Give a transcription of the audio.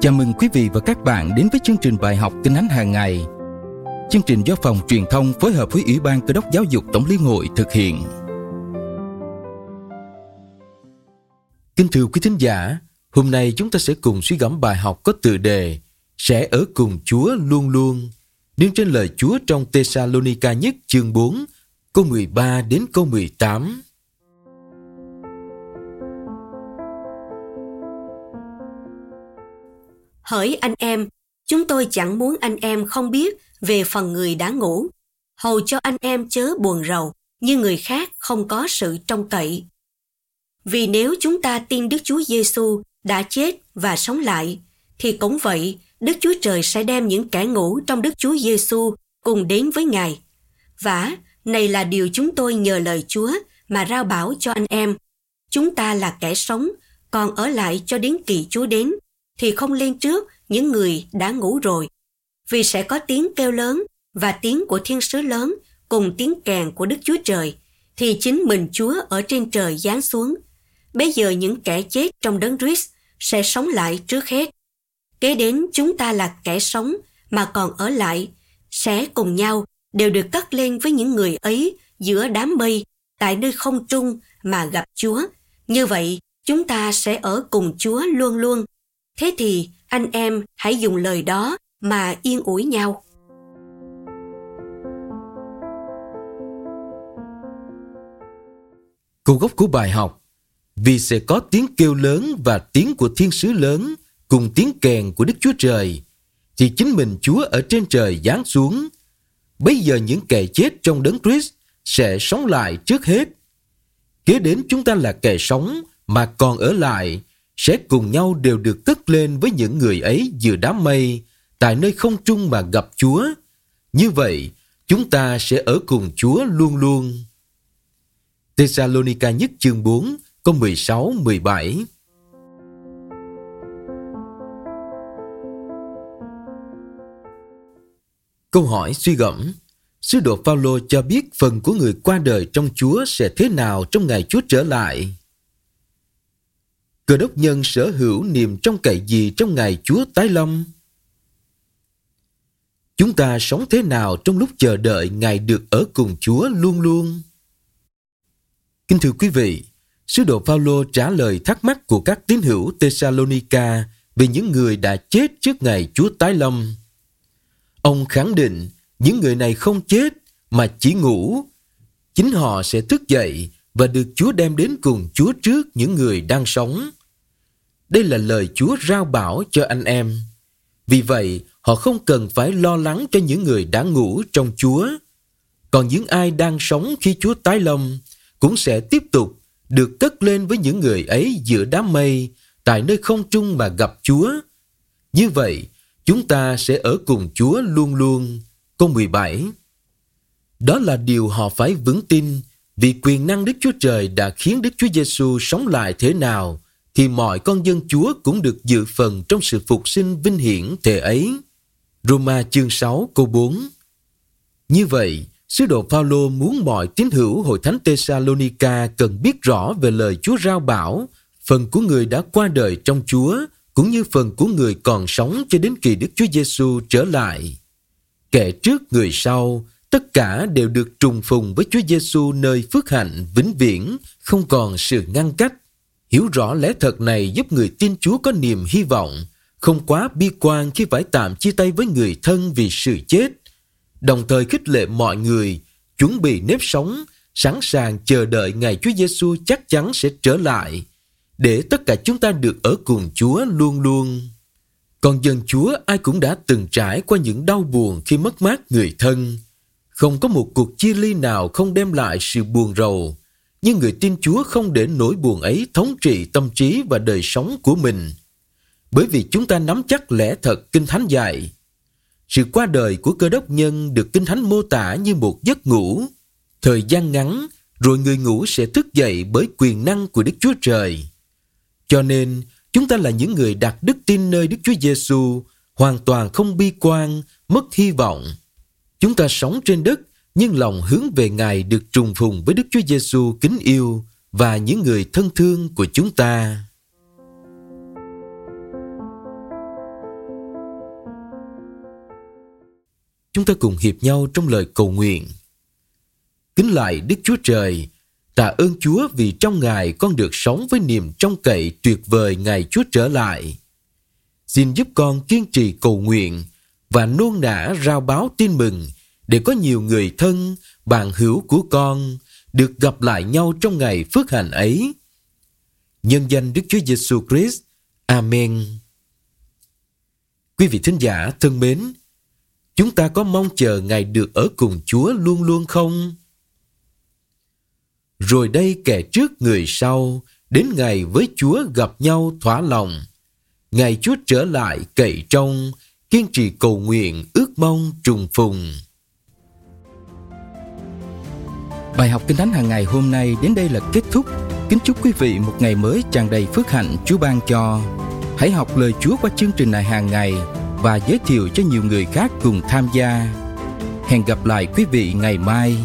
Chào mừng quý vị và các bạn đến với chương trình bài học Kinh Thánh hàng ngày. Chương trình do phòng truyền thông phối hợp với Ủy ban Cơ đốc Giáo dục Tổng liên hội thực hiện. Kính thưa quý thính giả, hôm nay chúng ta sẽ cùng suy gẫm bài học có tựa đề Sẽ ở cùng Chúa luôn luôn, đứng trên lời Chúa trong Thessalonica nhất chương 4, câu 13 đến câu 18. Hỡi anh em, chúng tôi chẳng muốn anh em không biết về phần người đã ngủ, hầu cho anh em chớ buồn rầu như người khác không có sự trông cậy. Vì nếu chúng ta tin Đức Chúa Giêsu đã chết và sống lại, thì cũng vậy, Đức Chúa Trời sẽ đem những kẻ ngủ trong Đức Chúa Giêsu cùng đến với Ngài. Và này là điều chúng tôi nhờ lời Chúa mà rao bảo cho anh em. Chúng ta là kẻ sống, còn ở lại cho đến kỳ Chúa đến, thì không lên trước những người đã ngủ rồi. Vì sẽ có tiếng kêu lớn và tiếng của thiên sứ lớn cùng tiếng kèn của Đức Chúa Trời, thì chính mình Chúa ở trên trời giáng xuống. Bây giờ những kẻ chết trong đấng Christ sẽ sống lại trước hết. Kế đến chúng ta là kẻ sống mà còn ở lại, sẽ cùng nhau đều được cất lên với những người ấy giữa đám mây tại nơi không trung mà gặp Chúa. Như vậy, chúng ta sẽ ở cùng Chúa luôn luôn Thế thì, anh em, hãy dùng lời đó mà yên ủi nhau. Câu gốc của bài học, Vì sẽ có tiếng kêu lớn và tiếng của thiên sứ lớn cùng tiếng kèn của Đức Chúa Trời, thì chính mình Chúa ở trên trời giáng xuống. Bây giờ những kẻ chết trong đấng Christ sẽ sống lại trước hết. Kế đến chúng ta là kẻ sống mà còn ở lại sẽ cùng nhau đều được cất lên với những người ấy giữa đám mây tại nơi không trung mà gặp Chúa. Như vậy, chúng ta sẽ ở cùng Chúa luôn luôn. Thessalonica nhất chương 4, câu 16, 17 Câu hỏi suy gẫm Sứ đồ Phaolô cho biết phần của người qua đời trong Chúa sẽ thế nào trong ngày Chúa trở lại. Cơ đốc nhân sở hữu niềm trong cậy gì trong ngày Chúa tái lâm? Chúng ta sống thế nào trong lúc chờ đợi Ngài được ở cùng Chúa luôn luôn? Kính thưa quý vị, Sứ đồ Phaolô trả lời thắc mắc của các tín hữu Thessalonica về những người đã chết trước ngày Chúa tái lâm. Ông khẳng định những người này không chết mà chỉ ngủ. Chính họ sẽ thức dậy và được Chúa đem đến cùng Chúa trước những người đang sống. Đây là lời Chúa rao bảo cho anh em. Vì vậy, họ không cần phải lo lắng cho những người đã ngủ trong Chúa. Còn những ai đang sống khi Chúa tái lâm cũng sẽ tiếp tục được cất lên với những người ấy giữa đám mây tại nơi không trung mà gặp Chúa. Như vậy, chúng ta sẽ ở cùng Chúa luôn luôn. Câu 17 Đó là điều họ phải vững tin vì quyền năng Đức Chúa Trời đã khiến Đức Chúa Giêsu sống lại thế nào thì mọi con dân Chúa cũng được dự phần trong sự phục sinh vinh hiển thể ấy. Roma chương 6 câu 4 Như vậy, sứ đồ Phaolô muốn mọi tín hữu hội thánh Tesalonica cần biết rõ về lời Chúa rao bảo, phần của người đã qua đời trong Chúa, cũng như phần của người còn sống cho đến kỳ Đức Chúa Giêsu trở lại. Kẻ trước người sau, tất cả đều được trùng phùng với Chúa Giêsu nơi phước hạnh vĩnh viễn, không còn sự ngăn cách Hiểu rõ lẽ thật này giúp người tin Chúa có niềm hy vọng, không quá bi quan khi phải tạm chia tay với người thân vì sự chết, đồng thời khích lệ mọi người chuẩn bị nếp sống, sẵn sàng chờ đợi ngày Chúa Giêsu chắc chắn sẽ trở lại, để tất cả chúng ta được ở cùng Chúa luôn luôn. Còn dân Chúa ai cũng đã từng trải qua những đau buồn khi mất mát người thân. Không có một cuộc chia ly nào không đem lại sự buồn rầu, nhưng người tin Chúa không để nỗi buồn ấy thống trị tâm trí và đời sống của mình. Bởi vì chúng ta nắm chắc lẽ thật Kinh Thánh dạy. Sự qua đời của cơ đốc nhân được Kinh Thánh mô tả như một giấc ngủ. Thời gian ngắn, rồi người ngủ sẽ thức dậy bởi quyền năng của Đức Chúa Trời. Cho nên, chúng ta là những người đặt đức tin nơi Đức Chúa Giêsu, hoàn toàn không bi quan, mất hy vọng. Chúng ta sống trên đất, nhưng lòng hướng về Ngài được trùng phùng với Đức Chúa Giêsu kính yêu và những người thân thương của chúng ta. Chúng ta cùng hiệp nhau trong lời cầu nguyện. Kính lại Đức Chúa Trời, tạ ơn Chúa vì trong Ngài con được sống với niềm trông cậy tuyệt vời Ngài Chúa trở lại. Xin giúp con kiên trì cầu nguyện, và nôn nã rao báo tin mừng để có nhiều người thân, bạn hữu của con được gặp lại nhau trong ngày phước hạnh ấy. Nhân danh Đức Chúa Giêsu Christ. Amen. Quý vị thính giả thân mến, chúng ta có mong chờ ngày được ở cùng Chúa luôn luôn không? Rồi đây kẻ trước người sau, đến ngày với Chúa gặp nhau thỏa lòng. Ngày Chúa trở lại cậy trong, kiên trì cầu nguyện, ước mong trùng phùng. Bài học Kinh Thánh hàng ngày hôm nay đến đây là kết thúc. Kính chúc quý vị một ngày mới tràn đầy phước hạnh Chúa ban cho. Hãy học lời Chúa qua chương trình này hàng ngày và giới thiệu cho nhiều người khác cùng tham gia. Hẹn gặp lại quý vị ngày mai.